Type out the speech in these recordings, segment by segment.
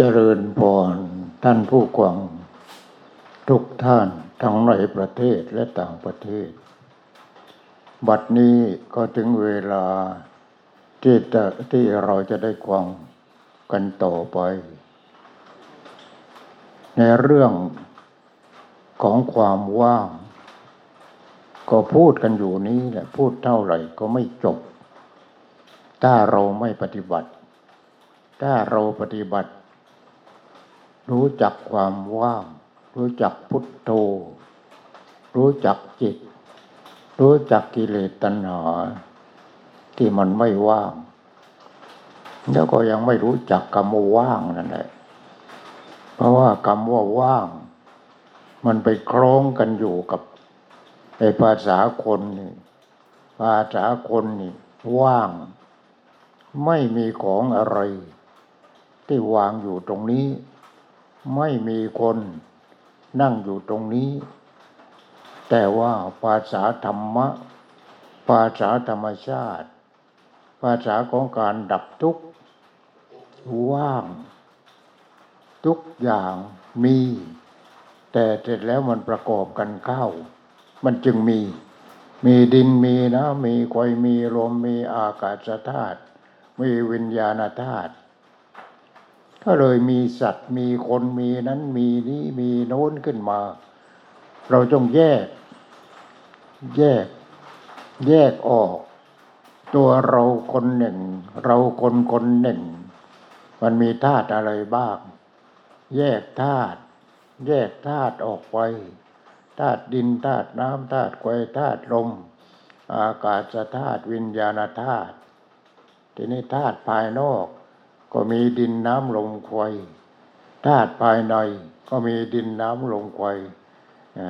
เจริญพรท่านผู้กวางทุกท่านทั้งในประเทศและต่างประเทศ บัดนี้ก็ถึงเวลาที่จะที่เราจะได้กวางกันต่อไป ในเรื่องของความว่าง ก็พูดกันอยู่นี้แหละพูดเท่าไหร่ก็ไม่จบ ถ้าเราไม่ปฏิบัติ ถ้าเราปฏิบัติ รู้จักความว่าง รู้จักพุทโธ รู้จักจิต รู้จักกิเลสตัณหาที่มันไม่ว่าง แล้วก็ยังไม่รู้จักคำว่าว่างนั่นแหละ เพราะว่าคำว่าว่าง มันไปคล้องกันอยู่กับในภาษาคนนี่ ภาษาคนนี่ ว่าง ไม่มีของอะไร ที่วางอยู่ตรงนี้ ไม่มีคนนั่งอยู่ตรงนี้ แต่ว่าภาษาธรรมะ ภาษาธรรมชาติ ภาษาของการดับทุกข์ว่าง ทุกอย่างมี แต่เสร็จแล้วมันประกอบกันเข้า มันจึงมี มีดินมีน้ำมีไฟมีลมมีอากาศธาตุมีวิญญาณธาตุ ก็เลยมีสัตว์มีคนมีนั้นมีนี้มีโน้นขึ้นมา เราต้องแยก แยก แยกออก ตัวเราคนหนึ่ง เราคนคนหนึ่ง มันมีธาตุอะไรบ้าง แยกธาตุแยกธาตุออกไปธาตุดินธาตุน้ำธาตุไฟธาตุลม อากาศธาตุวิญญาณธาตุทีนี้ธาตุภายนอก ก็มีดินน้ำลมไฟธาตุภายในก็มีดินน้ำลมไฟ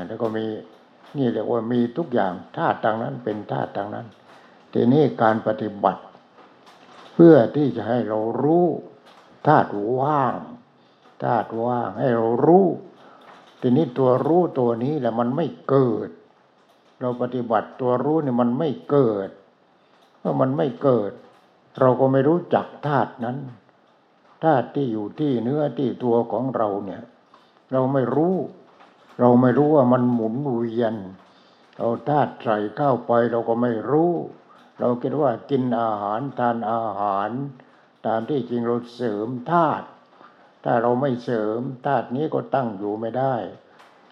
แล้วก็มีนี่เรียกว่ามีทุกอย่างธาตุต่างนั้นเป็นธาตุต่างนั้นทีนี้การปฏิบัติ เพื่อที่จะให้เรารู้ธาตุว่างธาตุว่างให้เรารู้ ทีนี้ตัวรู้ตัวนี้แหละมันไม่เกิด เราปฏิบัติตัวรู้เนี่ยมันไม่เกิดเมื่อมันไม่เกิด เราก็ไม่รู้จักธาตุนั้น ธาตุที่อยู่ที่เนื้อที่ตัวของเราเนี่ย เราไม่รู้ เราไม่รู้ว่ามันหมุนเวียนเอาธาตุใส่เข้าไปเราก็ไม่รู้ เราคิดว่ากินอาหารทานอาหารตามที่จริงเราเสริมธาตุถ้าเราไม่เสริมธาตุนี้ก็ตั้งอยู่ไม่ได้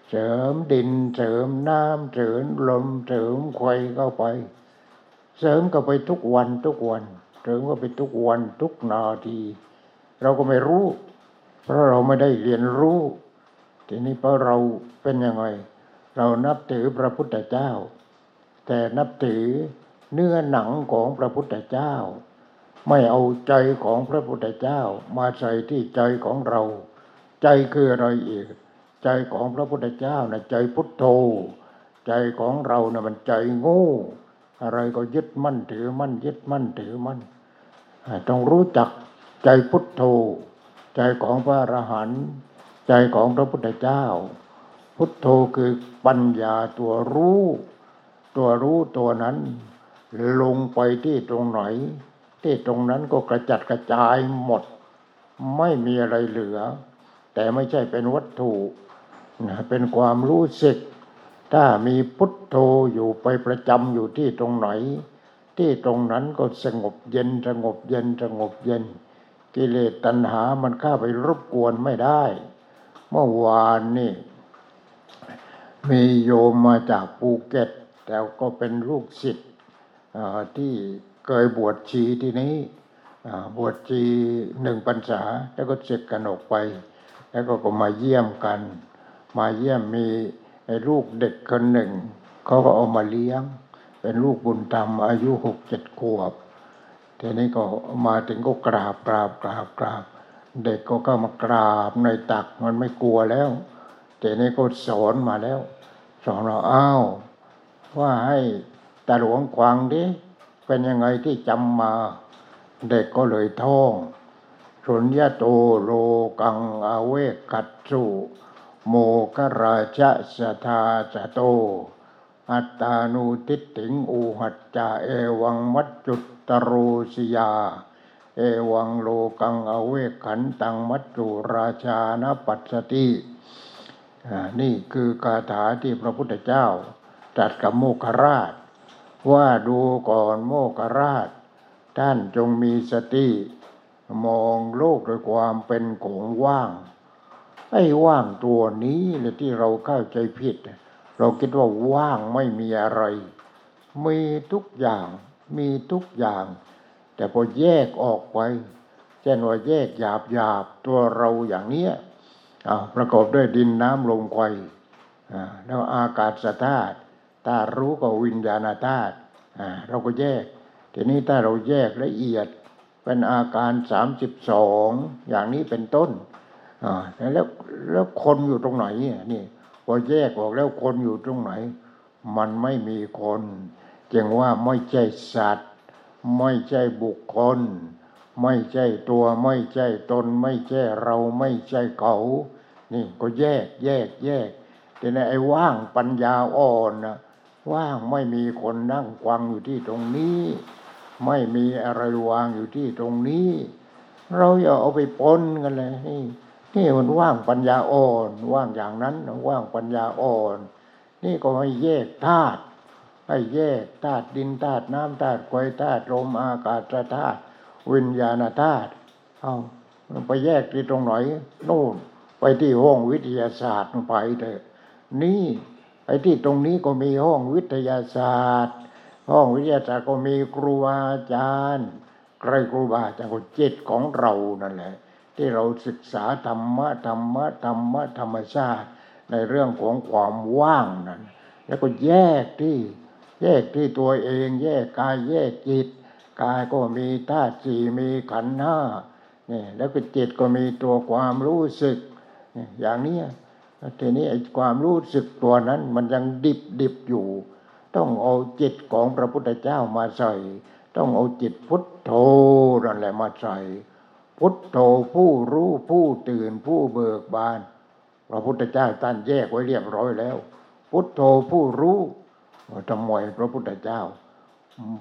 เสริมดินเสริมน้ำเสริมลมเสริมไฟเข้าไป เสริมก็ไปทุกวันทุกวันเสริมก็ไปทุกวันทุกนาที เราก็ไม่รู้ เพราะเราไม่ได้เรียนรู้ ทีนี้เพราะเราเป็นยังไง เรานับถือพระพุทธเจ้า แต่นับถือเนื้อหนังของพระพุทธเจ้า ไม่เอาใจของพระพุทธเจ้า มาใส่ที่ใจของเรา ใจคืออะไรอีก ใจของพระพุทธเจ้านะใจพุทโธ ใจของเรานะ่ะมันใจโง่อะไรก็ยึดมั่นถือมั่นยึดมั่นถือมั่นต้องรู้จัก ใจพุทโธ ใจของพระอรหันต์ใจของพระพุทธเจ้า พุทโธคือปัญญาตัวรู้ ตัวรู้ตัวนั้น ลงไปที่ตรงไหน ที่ตรงนั้นก็กระจัดกระจายหมด ไม่มีอะไรเหลือ แต่ไม่ใช่เป็นวัตถุนะเป็นความรู้สึก ถ้ามีพุทโธอยู่ไปประจำอยู่ที่ตรงไหน ที่ตรงนั้นก็สงบเย็นสงบเย็นสงบเย็น กิเลสตัณหามันเข้าไปรบกวนไม่ได้ เมื่อวานนี่ มีโยมมาจากภูเก็ตแต่ก็เป็นลูกศิษย์ที่เคยบวชชีที่นี้บวชชีหนึ่งพรรษา แล้วก็เสร็จกันออกไป แล้วก็ก็มาเยี่ยมกัน มาเยี่ยมมีไอ้ลูกเด็กคนหนึ่ง เขาก็เอามาเลี้ยง เป็นลูกบุญธรรมอายุหกเจ็ดขวบ ทีนี้ก็มาถึงก็กราบกราบกราบกราบ เด็กก็เข้ามากราบในตักมันไม่กลัวแล้วทีนี้ก็สอนมาแล้ว สอนเราอ้าวว่าให้ตาหลวงควังดิเป็นยังไงที่จำมา เด็กก็เลยท่องสุญญาโตโลกังอาเวกัตสุโมกราชะสทาสโต อัตตานุทิฏฐิงอูหัจจาเอวังมัจจุต ตรูสิยา เอวังโลกังอเวขันตังมัจจุราชานปัสสตินี่คือคาถาที่พระพุทธเจ้าตรัสกับโมคราช ว่าดูก่อนโมคคราช ท่านจงมีสติ มองโลกด้วยความเป็นของว่าง ไอ้ว่างตัวนี้แหละที่เราเข้าใจผิด เราคิดว่าว่างไม่มีอะไร มีทุกอย่าง มีทุกอย่าง แต่พอแยกออกไปเช่นว่าแยกหยาบหยาบตัวเราอย่างเนี้ยประกอบด้วยดินน้ำลมไฟแล้วอากาศธาตุตารู้ก็วิญญาณธาตุเราก็แยก ทีนี้ถ้าเราแยกละเอียดเป็นอาการสามสิบสองอย่างนี้เป็นต้นแล้วแล้วคนอยู่ตรงไหนอะนี่พอแยกออกแล้วคนอยู่ตรงไหน มันไม่มีคน จึงว่าไม่ใช่สัตว์ ไม่ใช่บุคคล ไม่ใช่ตัวไม่ใช่ตน ไม่ใช่เราไม่ใช่เขา นี่ก็แยกแยกแยกแต่ในไอ้ว่างปัญญาอ่อนนะว่างไม่มีคนนั่งฟังอยู่ที่ตรงนี้ ไม่มีอะไรวางอยู่ที่ตรงนี้ เราอย่าเอาไปปนกันเลยนี่นี่มันว่างปัญญาอ่อน ว่างอย่างนั้นว่างปัญญาอ่อน นี่ก็ให้แยกธาตุ ให้แยกธาตุดินธาตุน้ำธาตุไฟธาตุลมอากาศธาตุวิญญาณธาตุเอาไปแยกที่ตรงไหนนู่น ไปที่ห้องวิทยาศาสตร์ไปเถอะนี่ไอ้ที่ตรงนี้ก็มีห้องวิทยาศาสตร์ ห้องวิทยาศาสตร์ก็มีครูบาอาจารย์ใครครูบาอาจารย์ก็จิตของเรานั่นแหละ ที่เราศึกษาธรรมะธรรมะธรรมะธรรมชาติ ในเรื่องของความว่างนั้น แล้วก็แยกที่ แยกที่ตัวเองแยกกายแยกจิต กายก็มีธาตุสี่มีขันธ์ห้านี่แล้วก็จิตก็มีตัวความรู้สึก อย่างนี้ทีนี้ไอ้ความรู้สึกตัวนั้นมันยังดิบดิบอยู่ ต้องเอาจิตของพระพุทธเจ้ามาใส่ ต้องเอาจิตพุทโธนั่นแหละมาใส่ พุทโธผู้รู้ผู้ตื่นผู้เบิกบาน พระพุทธเจ้าท่านแยกไว้เรียบร้อยแล้ว พุทโธผู้รู้ ทำไมพระพุทธเจ้า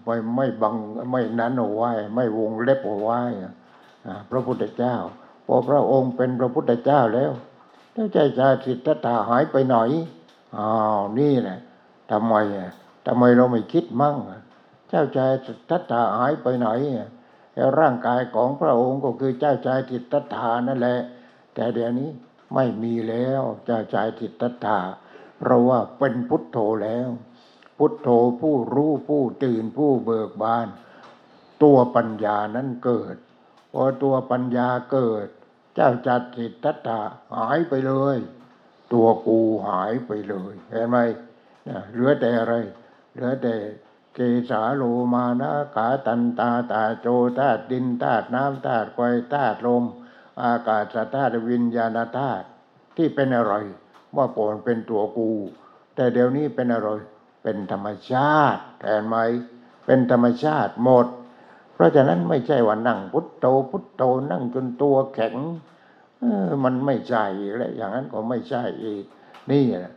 ไปไม่บังไม่นั้นเอาไว้ ไม่วงเล็บเอาไว้พระพุทธเจ้าพอพระองค์เป็นพระพุทธเจ้าแล้วแล้วใจชาสิทธัตถะหายไปไหนอ้าวนี่แหละทำไมทำไมเราไม่คิดมั่ง เจ้าชายสิทธัตถะหายไปไหนอะแล้วร่างกายของพระองค์ก็คือเจ้าชายสิทธัตถานั่นแหละ แต่เดี๋ยวนี้ไม่มีแล้วเจ้าชายสิทธัตถะเพราะว่าเป็นพุทโธแล้ว พุทโธผู้รู้ผู้ตื่นผู้เบิกบาน ตัวปัญญานั้นเกิดพอตัวปัญญาเกิด เจ้าจัดสิทธัตถะหายไปเลย ตัวกูหายไปเลยเห็นไหมเหลือแต่อะไร เหลือแต่เกสาโลมานะขาตันตาตาโจธาตุดินธาตุน้ำธาตุไฟธาตุลม อากาศธาตุวิญญาณธาตุที่เป็นอะไรเมื่อก่อนเป็นตัวกู แต่เดี๋ยวนี้เป็นอะไร เป็นธรรมชาติเห็นไหมเป็นธรรมชาติหมด เพราะฉะนั้นไม่ใช่ว่านั่งพุทโธพุทโธนั่งจนตัวแข็งออมันไม่ใช่อีกและอย่างนั้นก็ไม่ใช่อีก นี่แหละ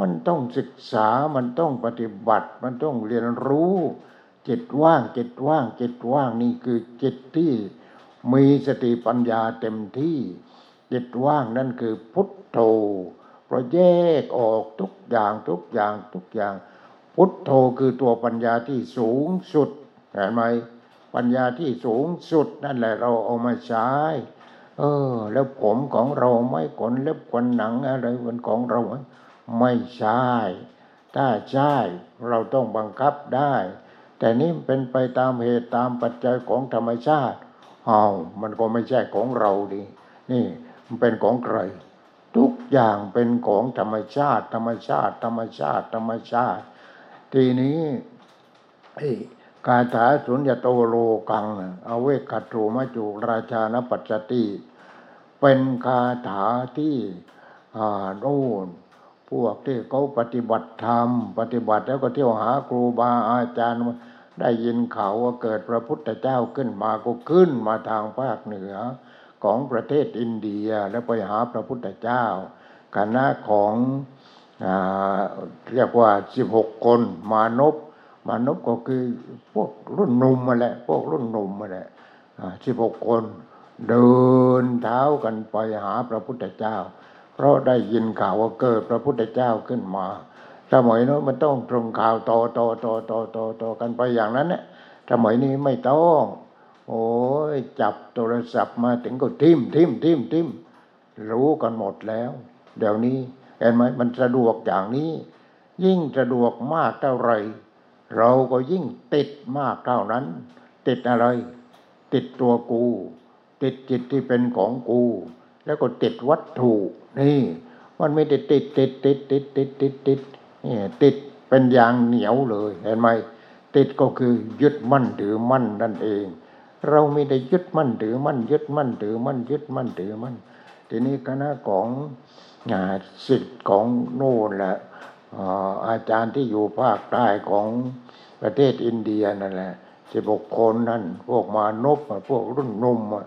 มันต้องศึกษามันต้องปฏิบัติ มันต้องเรียนรู้จิตว่างจิตว่างจิตว่างนี่คือจิตที่มีสติปัญญาเต็มที่จิตว่างนั่นคือพุทโธเพราะแยกออกทุกอย่างทุกอย่างทุกอย่าง พุทโธคือตัวปัญญาที่สูงสุดเห็นไหมปัญญาที่สูงสุดนั่นแหละเราเอามาใช้ เออ แล้วผมของเราไม่ขนเล็บขนหนังอะไรเป็นของเราไหมไม่ใช่ถ้าใช่เราต้องบังคับได้ แต่นี่เป็นไปตามเหตุตามปัจจัยของธรรมชาติเอามันก็ไม่ใช่ของเราดินี่มันเป็นของใคร ทุกอย่างเป็นของธรรมชาติ ธรรมชาติ ธรรมชาติ ธรรมชาติ ทีนี้ไอ้คาถาสุญญโตโลกังอเวกัตโรมาจุราชานปัจจติ เป็นคาถาที่โน่นพวกที่เขาปฏิบัติธรรม ปฏิบัติแล้วก็เที่ยวหาครูบาอาจารย์ได้ยินข่าวว่าเกิดพระพุทธเจ้าขึ้นมาก็ขึ้นมาทางภาคเหนือของประเทศอินเดียแล้วไปหาพระพุทธเจ้าคณะของ เรียกว่าสิบหกคนมานพมานพก็คือพวกรุ่นหนุ่มมาแหละพวกรุ่นหนุ่มมาแหละสิบหกคน เดินเท้ากันไปหาพระพุทธเจ้า เพราะได้ยินข่าวว่าเกิดพระพุทธเจ้าขึ้นมาสมัยนั้นมันต้องตรงข่าวต่อต่อต่อต่อต่อต่อกันไปอย่างนั้นเนี่ยสมัยนี้ไม่ต้อง โอ้ยจับโทรศัพท์มาถึงก็ทิมทิมทิมทิมรู้กันหมดแล้ว เดี๋ยวนี้ เห็นไหมมันสะดวกอย่างนี้ ยิ่งสะดวกมากเท่าไร เราก็ยิ่งติดมากเท่านั้น ติดอะไร ติดตัวกู ติดจิตที่เป็นของกู แล้วก็ติดวัตถุนี่ มันไม่ได้ติดติดติดติดติดติดติดนี่ติดเป็นยางเหนียวเลยเห็นไหมติดก็คือยึดมั่นถือมั่นนั่นเอง เราไม่ได้ยึดมั่นถือมั่นยึดมั่นถือมั่นยึดมั่นถือมั่นทีนี้คณะของ สิทธิ์ของโน่นแหละอาจารย์ที่อยู่ภาคใต้ของประเทศอินเดียนั่นแหละสิบหกคนนั่นพวกมานพอะพวกรุ่นนุ่มอะ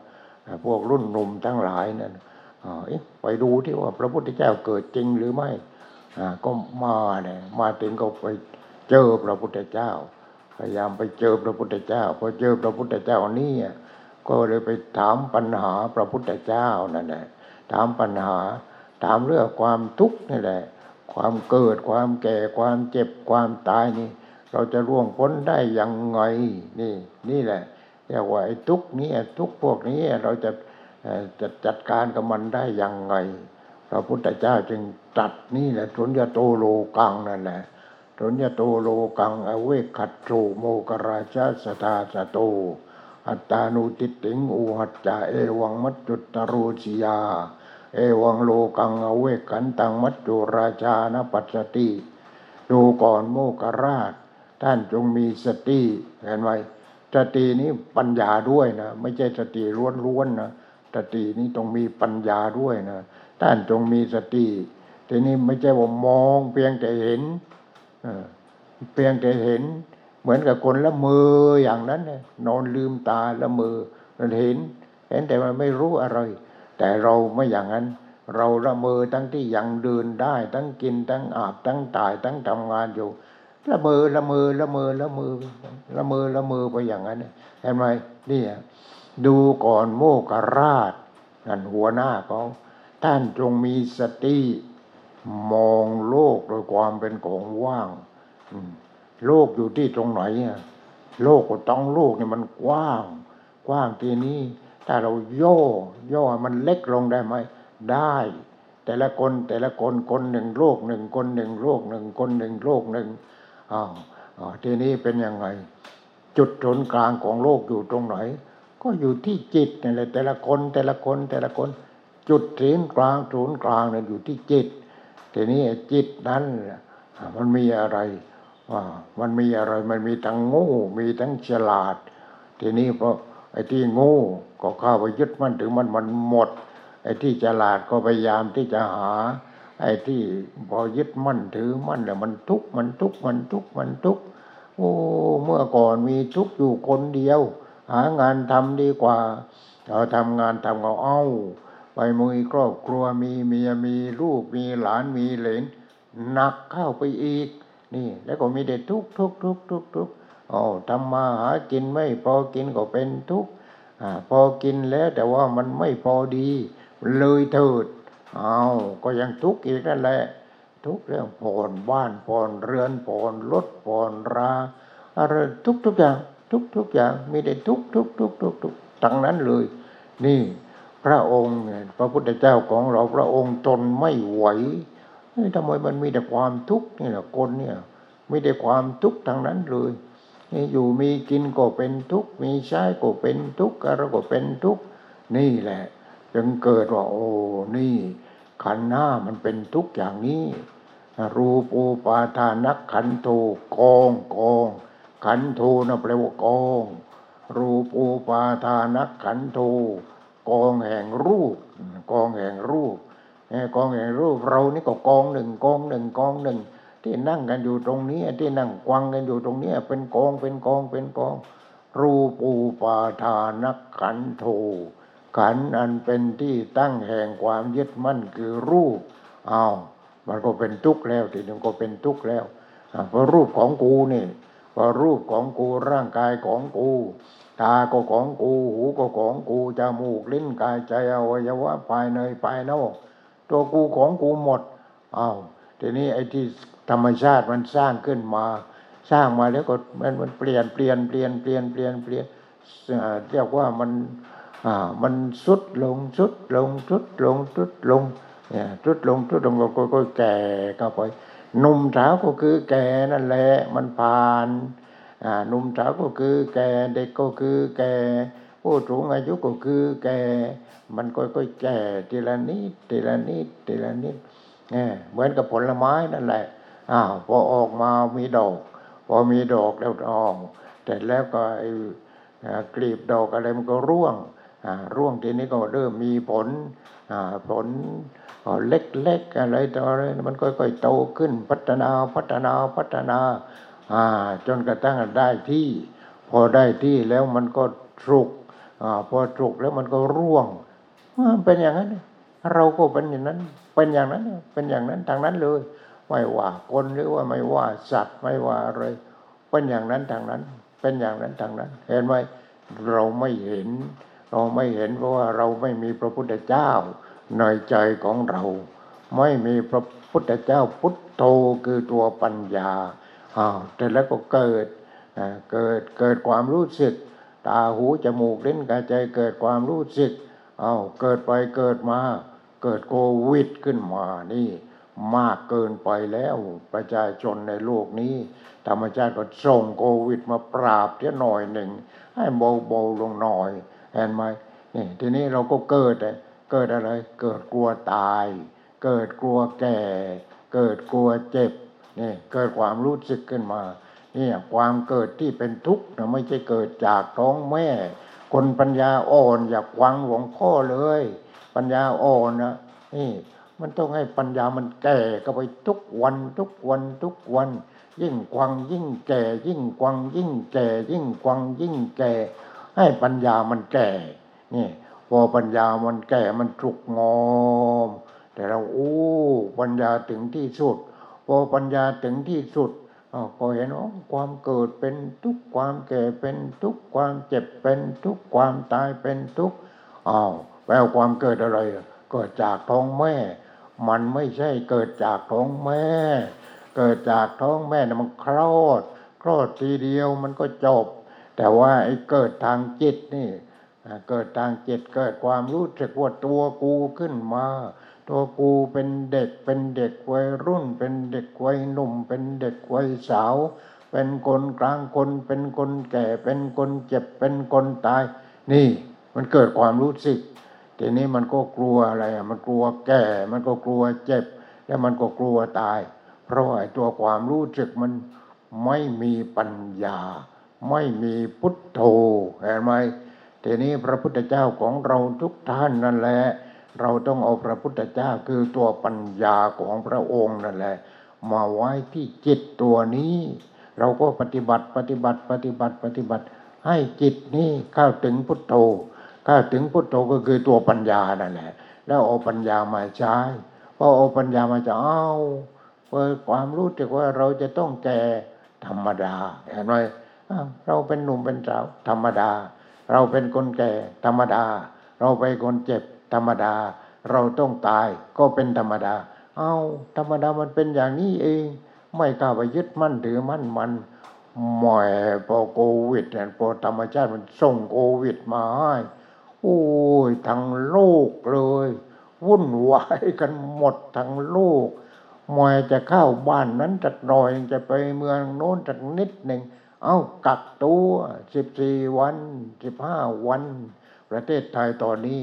พวกรุ่นนุ่มทั้งหลายนั่นไปดูที่ว่าพระพุทธเจ้าเกิดจริงหรือไม่ก็มาเนี่ยมาถึงก็ไปเจอพระพุทธเจ้า พยายามไปเจอพระพุทธเจ้าพอเจอพระพุทธเจ้านี่ก็เลยไปถามปัญหาพระพุทธเจ้านั่นแหละถามปัญหา ถามเรื่องความทุกข์นี่แหละ ความเกิดความแก่ความเจ็บความตายนี่ เราจะร่วงพ้นได้ยังไงนี่ นี่แหละเรียกว่าไอ้ทุกข์นี้ทุกข์พวกนี้เราจะจะจัดการกับมันได้ยังไง พระพุทธเจ้าจึงตัดนี่แหละสุญญโตโลกังนั่นแหละสุญญโตโลกัง อเวขัตโตโมกราชาสตาสโต อัตตานุติติงอุหัจจะเอวังมัจจุตตรูชิยา เอวังโลกังเอเวกันตังมัจจุราชานปัสสติ ดูก่อนโมกราช ท่านจงมีสติเห็นไหมสตินี้ปัญญาด้วยนะ ไม่ใช่สติล้วนๆนะสตินี้ต้องมีปัญญาด้วยนะท่านจงมีสติทีนี้ไม่ใช่ว่ามอง เพียงแต่เห็นเพียงแต่เห็น เหมือนกับคนละมืออย่างนั้นเนี่ยนอนลืมตาละมือมันเห็น เห็นแต่มันไม่รู้อะไร แต่เราไม่อย่างนั้น เราละเมอทั้งที่ยังเดินได้ ทั้งกินทั้งอาบทั้งตายทั้งทำงานอยู่ละเมอละเมอละเมอละเมอละเมอละเมอไปอย่างนั้นเห็นไหมนี่ดูก่อนโมกราชนั่นหัวหน้าเขาท่านจงมีสติมองโลกโดยความเป็นของว่างโลกอยู่ที่ตรงไหนอะโลกก็ต้องโลกเนี่ยมันกว้าง กว้างทีนี้ ถ้าเราโย่อย่มันเล็กลงได้ไหมได้ แต่ละคนแต่ละคนคนหนึ่งโลกหนึ่งคนหนึ่งโลกหนึ่งคนหนึ่งโลกหนึ่งอ้าวทีนี้เป็นยังไง จุดศูนย์กลางของโลกอยู่ตรงไหน ก็อยู่ที่จิตนี่แหละแต่ละคนแต่ละคนแต่ละคน จุดศูนย์กลางศูนย์กลางเนี่ยอยู่ที่จิต ทีนี้จิตนั้นมันมีอะไรมันมีอะไรมันมีทั้งโง่มีทั้งฉลาด ทีนี้พอไอ้ที่โง่ ก็เข้าไปยึดมันถึงมันมันหมด ไอ้ที่ฉลาดก็พยายามที่จะหา ไอ้ที่พอยึดมั่นถือมั่นเนี่ยมันทุกข์มันทุกข์มันทุกข์มันทุกข์โอ้เมื่อก่อนมีทุกข์อยู่คนเดียว หางานทำดีกว่าเราทำงานทำเอาเอ้าไปมีครอบครัวมีเมียมีลูกมีหลานมีเหลนหนักเข้าไปอีก นี่ แล้วก็มีแต่ทุกข์ทุกข์ทุกข์ทุกข์ทุกข์อ๋อทำมาหากินไม่พอกินก็เป็นทุกข์ พอกินแล้วแต่ว่ามันไม่พอดี เลยเถิดเอาก็ยังทุกข์อีกนั่นแหละ ทุกเรื่องผ่อนบ้านผ่อนเรือนผ่อนรถผ่อนราอะไรทุกทุกอย่าง ทุกทุกอย่างมีแต่ทุกทุกทุกทุกทุกทั้งนั้นเลย นี่พระองค์พระพุทธเจ้าของเราพระองค์ทนไม่ไหวทำไมมันมีแต่ความทุกข์นี่แหละคนเนี่ยมีแต่ความทุกข์ทั้งนั้นเลย อยู่มีกินก็เป็นทุกข์มีใช้ก็เป็นทุกข์อะไรก็เป็นทุกข์นี่แหละ จึงเกิดว่าโอ้นี่ขันหน้ามันเป็นทุกข์อย่างนี้ รูปูปาทานักขันโทกองกองขันโทนะแปลว่ากอง รูปูปาทานักขันโทกองแห่งรูป กองแห่งรูปกองแห่งรูปเรานี่ก็กองหนึ่งกองหนึ่งกองหนึ่ง ที่นั่งกันอยู่ตรงนี้ที่นั่งกวังกันอยู่ตรงนี้เป็นกองเป็นกองเป็นกอง รูปูปาทานักขันโทขันอันเป็นที่ตั้งแห่งความยึดมั่นคือรูปอ้าวมันก็เป็นทุกข์แล้วทีนึงก็เป็นทุกข์แล้วเพราะรูปของกูนี่เพราะรูปของกูร่างกายของกูตาก็ของกูหูก็ของกูจมูกลิ้นกายใจอวัยวะภายในภายนอกตัวกูของกูหมดอ้าวทีนี้ไอ้ที่ ธรรมชาติมันสร้างขึ้นมา สร้างมาแล้วก็มันมันเปลี่ยนเปลี่ยนเปลี่ยนเปลี่ยนเปลี่ยนเปลี่ยนเรียกว่ามันอ่ามันสุดลงสุดลงสุดลงสุดลงเนี่ยสุดลงสุดลงก็ก็แก่เข้าไปหนุ่มสาวก็คือแก่นั่นแหละมันผ่านอ่าหนุ่มสาวก็คือแก่เด็กก็คือแก่ผู้สูงอายุก็คือแก่มันก็ก็แก่ทีละนิดทีละนิดทีละนิดเนี่ยเหมือนกับผลไม้นั่นแหละ อ้าวพอออกมามีดอก พอมีดอกแล้วออกแต่แล้วก็ไอ้กลีบดอกอะไรมันก็ร่วงร่วงทีนี้ก็เริ่มมีผลผลเล็กๆอะไรต่ออะไรมันค่อยๆโตขึ้นพัฒนาพัฒนาพัฒนาจนกระทั่งได้ที่ พอได้ที่แล้วมันก็สุกอพอสุกแล้วมันก็ร่วงเป็นอย่างนั้น เราก็เป็นอย่างนั้น เป็นอย่างนั้นเป็นอย่างนั้นทางนั้นเลย ไม่ว่าคนหรือว่าไม่ว่าสัตว์ไม่ว่าอะไรเป็นอย่างนั้นทางนั้น เป็นอย่างนั้นทางนั้น เห็นไหมเราไม่เห็น เราไม่เห็นเพราะว่าเราไม่มีพระพุทธเจ้าในใจของเรา ไม่มีพระพุทธเจ้าพุทโธคือตัวปัญญาอ้าวแต่แล้วก็เกิดเกิดเกิดความรู้สึก ตาหูจมูกลิ้นกายใจเกิดความรู้สึกอ้าวเกิดไปเกิดมา เกิดโควิดขึ้นมานี่ มากเกินไปแล้ว ประชาชนในโลกนี้ ธรรมชาติก็ส่งโควิดมาปราบเสียหน่อยหนึ่ง ให้เบาๆลงหน่อยเห็นไหมนี่ทีนี้เราก็เกิดเกิดอะไร เกิดกลัวตาย เกิดกลัวแก่ เกิดกลัวเจ็บนี่เกิดความรู้สึกขึ้นมาเนี่ยความเกิดที่เป็นทุกข์นะไม่ใช่เกิดจากท้องแม่ คนปัญญาอ่อนอย่ากวังหลวงพ่อเลย ปัญญาอ่อนนะนี่ มันต้องให้ปัญญามันแก่ก็ไปทุกวันทุกวันทุกวัน ยิ่งกวังยิ่งแก่ ยิ่งกวังยิ่งแก่ ยิ่งกวังยิ่งแก่ ให้ปัญญามันแก่นี่พอปัญญามันแก่มันจุกงอม แต่เราโอ้ปัญญาถึงที่สุด พอปัญญาถึงที่สุดอ้าวก็เห็นว่าความเกิดเป็นทุกความแก่เป็นทุกความเจ็บเป็นทุกความตายเป็นทุกอ้าวแปลว่าความเกิดอะไรเกิดจากท้องแม่ มันไม่ใช่เกิดจากท้องแม่ เกิดจากท้องแม่นะมันคลอดคลอดทีเดียวมันก็จบ แต่ว่าไอ้เกิดทางจิตนี่เกิดทางจิตเกิดความรู้สึกว่าตัวกูขึ้นมา ตัวกูเป็นเด็กเป็นเด็กวัยรุ่น เป็นเด็กวัยหนุ่ม เป็นเด็กวัยสาว เป็นคนกลางคน เป็นคนแก่ เป็นคนเจ็บเป็นคนตาย นี่มันเกิดความรู้สึก ทีนี้มันก็กลัวอะไรอะมันกลัวแก่ มันก็กลัวเจ็บ แล้วมันก็กลัวตาย เพราะไอ้ตัวความรู้สึกมันไม่มีปัญญา ไม่มีพุทโธเห็นไหมทีนี้พระพุทธเจ้าของเราทุกท่านนั่นแหละเราต้องเอาพระพุทธเจ้าคือตัวปัญญาของพระองค์นั่นแหละ มาไว้ที่จิตตัวนี้ เราก็ปฏิบัติปฏิบัติปฏิบัติปฏิบัติ ให้จิตนี้เข้าถึงพุทโธ เข้าถึงพุทโธก็คือตัวปัญญานั่นแหละ แล้วเอาปัญญามาใช้พอเอาปัญญามาจะเอาเปิดความรู้สึกว่าเราจะต้องแก่ธรรมดาเห็นไหมอ้าวเราเป็นหนุ่มเป็นสาวธรรมดา เราเป็นคนแก่ธรรมดา เราเป็นคนเจ็บธรรมดา เราต้องตายก็เป็นธรรมดา เอาธรรมดามันเป็นอย่างนี้เอง ไม่กล้าไปยึดมั่นถือมั่นมันหมอยพอโควิดเนี่ยพอธรรมชาติมันส่งโควิดมาให้ โอ้ยทั้งโลกเลย วุ่นวายกันหมดทั้งโลกมอยจะเข้าบ้านนั้นจักหน่อยจะไปเมืองโน้นจักนิดหนึ่งเอากักตัวสิบสี่วันสิบห้าวัน ประเทศไทยตอนนี้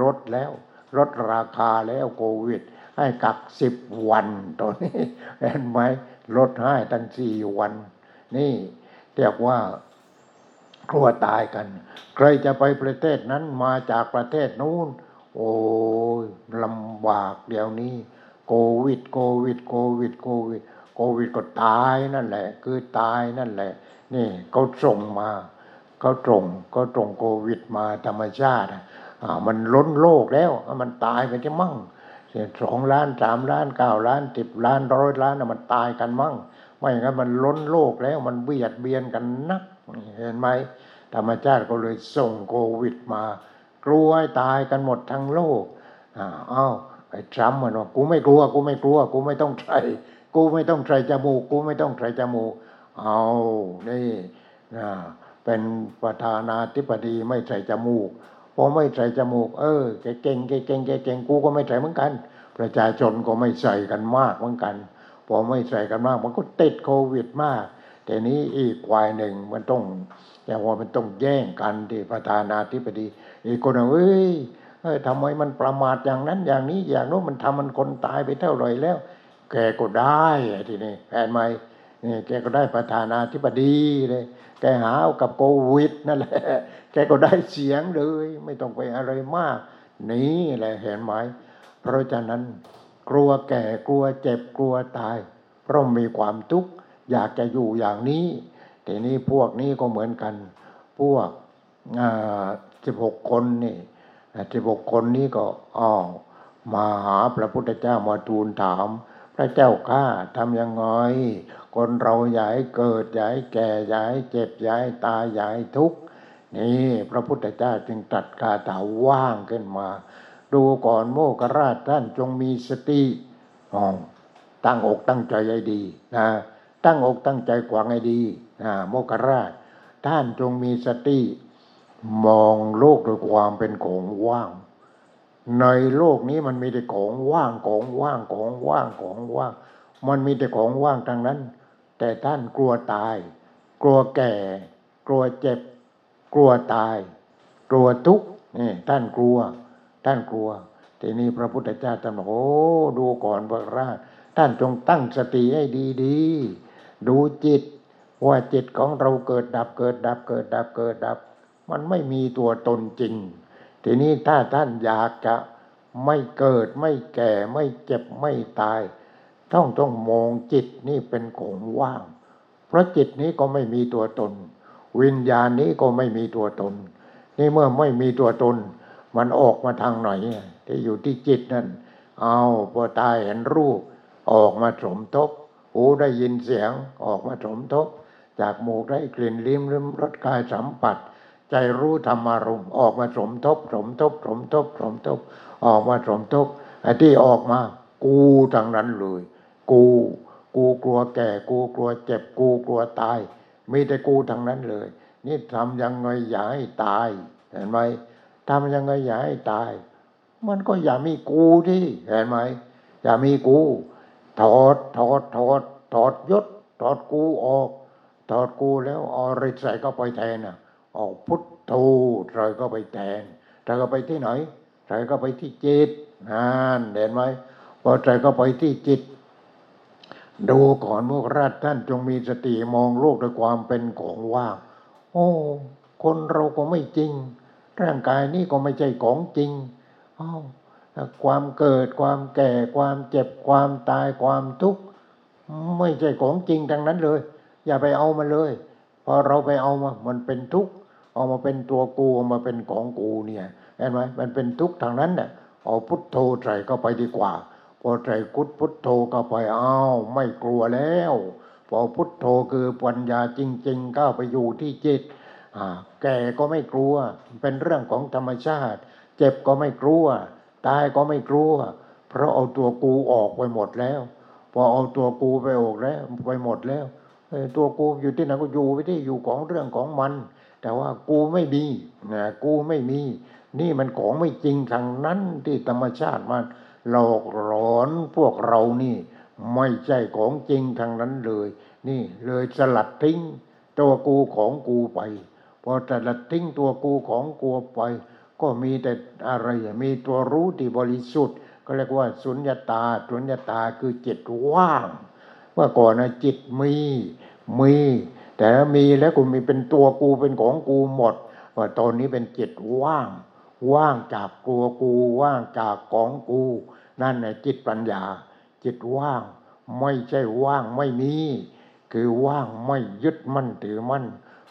ลดแล้วลดราคาแล้วโควิด ให้กักสิบวันตอนนี้เห็นไหมลดให้ตั้งสี่วัน นี่เรียกว่า กลัวตายกัน ใครจะไปประเทศนั้นมาจากประเทศนู้น โอ้ยลำบากเดี๋ยวนี้ โควิด โควิด โควิด โควิด โควิดก็ตายนั่นแหละ คือตายนั่นแหละ นี่เขาส่งมาเขาตรงเขาตรงโควิดมาธรรมชาติอ่ามันล้นโลกแล้วมันตายไปที่มั่งสองล้านสามล้านเก้าล้านสิบล้านร้อยล้านมันตายกันมั่ง ไม่งั้นมันล้นโลกแล้วมันเบียดเบียนกันนัก เห็นไหมธรรมชาติก็เลยส่งโควิดมา กลัวตายกันหมดทั้งโลกอ่าเอ้าไอ้ทรัมป์มันว่ากูไม่กลัว กูไม่กลัว กูไม่ต้องใส่กูไม่ต้องใส่จมูก กูไม่ต้องใส่จมูก เอานี่นะเป็นประธานาธิบดีไม่ใส่จมูกพอไม่ใส่จมูก เออแกเก่งแกเก่งแกเก่งกูก็ไม่ใส่เหมือนกัน ประชาชนก็ไม่ใส่กันมากเหมือนกัน พอไม่ใส่กันมาก มันก็ติดโควิดมาก แต่นี้อีกควายหนึ่งมันต้องแต่ว่ามันต้องแย่งกันที่ประธานาธิบดี อีกคนหนึ่งเอ้ยเอ้ยทำไมมันประมาทอย่างนั้นอย่างนี้อย่างโน้นมันทำมันคนตายไปเท่าไหร่แล้ว แกก็ได้ทีนี้แผนไหมนี่แกก็ได้ประธานาธิบดีเลย แกหาเอากับโควิดนั่นแหละ แกก็ได้เสียงเลย ไม่ต้องไปอะไรมาก นี่แหละเห็นไหม เพราะฉะนั้น กลัวแก่กลัวเจ็บกลัวตาย เพราะมีความทุกข์ อยากจะอยู่อย่างนี้ทีนี้พวกนี้ก็เหมือนกัน พวกสิบหกคนนี่สิบหกคนนี้ก็อ้าวมาหาพระพุทธเจ้ามาทูลถาม พระเจ้าข้าทำยังไงคนเราอย่าให้เกิดอย่าให้แก่อย่าให้เจ็บอย่าให้ตายอย่าให้ทุกข์นี่พระพุทธเจ้าจึงตรัดคาถาว่างขึ้นมา ดูก่อนโมกราชท่านจงมีสติอ๋อตั้งอกตั้งใจให้ดีนะ ตั้งอกตั้งใจกวางให้ดีนะโมกราช ท่านจงมีสติมองโลกด้วยความเป็นของว่าง ในโลกนี้มันมีแต่ของว่างของว่างของว่างของว่าง มันมีแต่ของว่างทางนั้น แต่ท่านกลัวตาย กลัวแก่ กลัวเจ็บ กลัวตาย กลัวทุกข์นี่ท่านกลัว ท่านกลัวทีนี้พระพุทธเจ้าท่านบอกโอ้ดูก่อนพระราชท่านจงตั้งสติให้ดีๆ ดูจิต ว่าจิตของเราเกิดดับเกิดดับเกิดดับเกิดดับ มันไม่มีตัวตนจริง ทีนี้ถ้าท่านอยากจะไม่เกิดไม่แก่ไม่เจ็บไม่ตาย ต้องต้องมองจิตนี่เป็นของว่าง เพราะจิตนี้ก็ไม่มีตัวตน วิญญาณนี้ก็ไม่มีตัวตน นี่เมื่อไม่มีตัวตน มันออกมาทางไหนที่อยู่ที่จิตนั่น เอาพอตายเห็นรูปออกมาสมทบ หูได้ยินเสียงออกมาสมทบ จากหมูกได้กลิ่นลิ้มริมรสกายสัมผัส ใจรู้ธรรมารมณ์ออกมาสมทบ สมทบ สมทบ สมทบ ออกมาสมทบไอ้ที่ออกมา กูทั้งนั้นเลย กู กูกลัวแก่ กูกลัวเจ็บ กูกลัวตาย มีแต่กูทั้งนั้นเลย นี่ทำยังไงอย่าให้ตาย เห็นไหมทำยังไงอย่าให้ตาย มันก็อย่ามีกูที่เห็นไหมอย่ามีกู ถอดถอดถอดถอดยศถอดกูออกถอดกูแล้วอาอะไรใส่ก็ไปแทนอะเอาพุทโธใส่ก็ไปแทนใส่ก็ไปที่ไหนใส่ก็ไปที่จิตนั่นเห็นไหมพอใส่ก็ไปที่จิต ดูก่อนพวกราชท่านจงมีสติมองโลกด้วยความเป็นของว่าง โอ้ คนเราก็ไม่จริง ร่างกายนี้ก็ไม่ใช่ของจริงอ้าว ความเกิดความแก่ ความเจ็บความตายความทุกข์ไม่ใช่ของจริงทั้งนั้นเลย อย่าไปเอามาเลยพอเราไปเอามามันเป็นทุกข์เอามาเป็นตัวกูเอามาเป็นของกูเนี่ยเห็นไหมมันเป็นทุกข์ทางนั้นเนี่ยเอาพุทโธใส่เข้าไปดีกว่า พอใส่กุศพุทโธเข้าไปอ้าวไม่กลัวแล้ว พอพุทโธคือปัญญาจริงๆก้าไปอยู่ที่จิตอ่าแก่ก็ไม่กลัว เป็นเรื่องของธรรมชาติ เจ็บก็ไม่กลัว ตายก็ไม่กลัว เพราะเอาตัวกูออกไปหมดแล้ว พอเอาตัวกูไปออกแล้วไปหมดแล้วตัวกูอยู่ที่ไหนก็อยู่ไปที่อยู่ของเรื่องของมัน แต่ว่ากูไม่มีนะกูไม่มี นี่มันของไม่จริงทางนั้นที่ธรรมชาติมันหลอกหลอนพวกเรานี่ ไม่ใช่ของจริงทางนั้นเลย นี่เลยสลัดทิ้งตัวกูของกูไปพอสลัดทิ้งตัวกูของกูไป ก็มีแต่อะไรอะมีตัวรู้ที่บริสุทธิ์ ก็เรียกว่าสุญญตาสุญญตาคือจิตว่างเมื่อก่อนนะจิตมีมี แต่มีแล้วกูมีเป็นตัวกูเป็นของกูหมดว่าตอนนี้เป็นจิตว่าง ว่างจากตัวกูว่างจากของกู นั่นแหละจิตปัญญา จิตว่าง ไม่ใช่ว่างไม่มี คือว่างไม่ยึดมั่นถือมั่น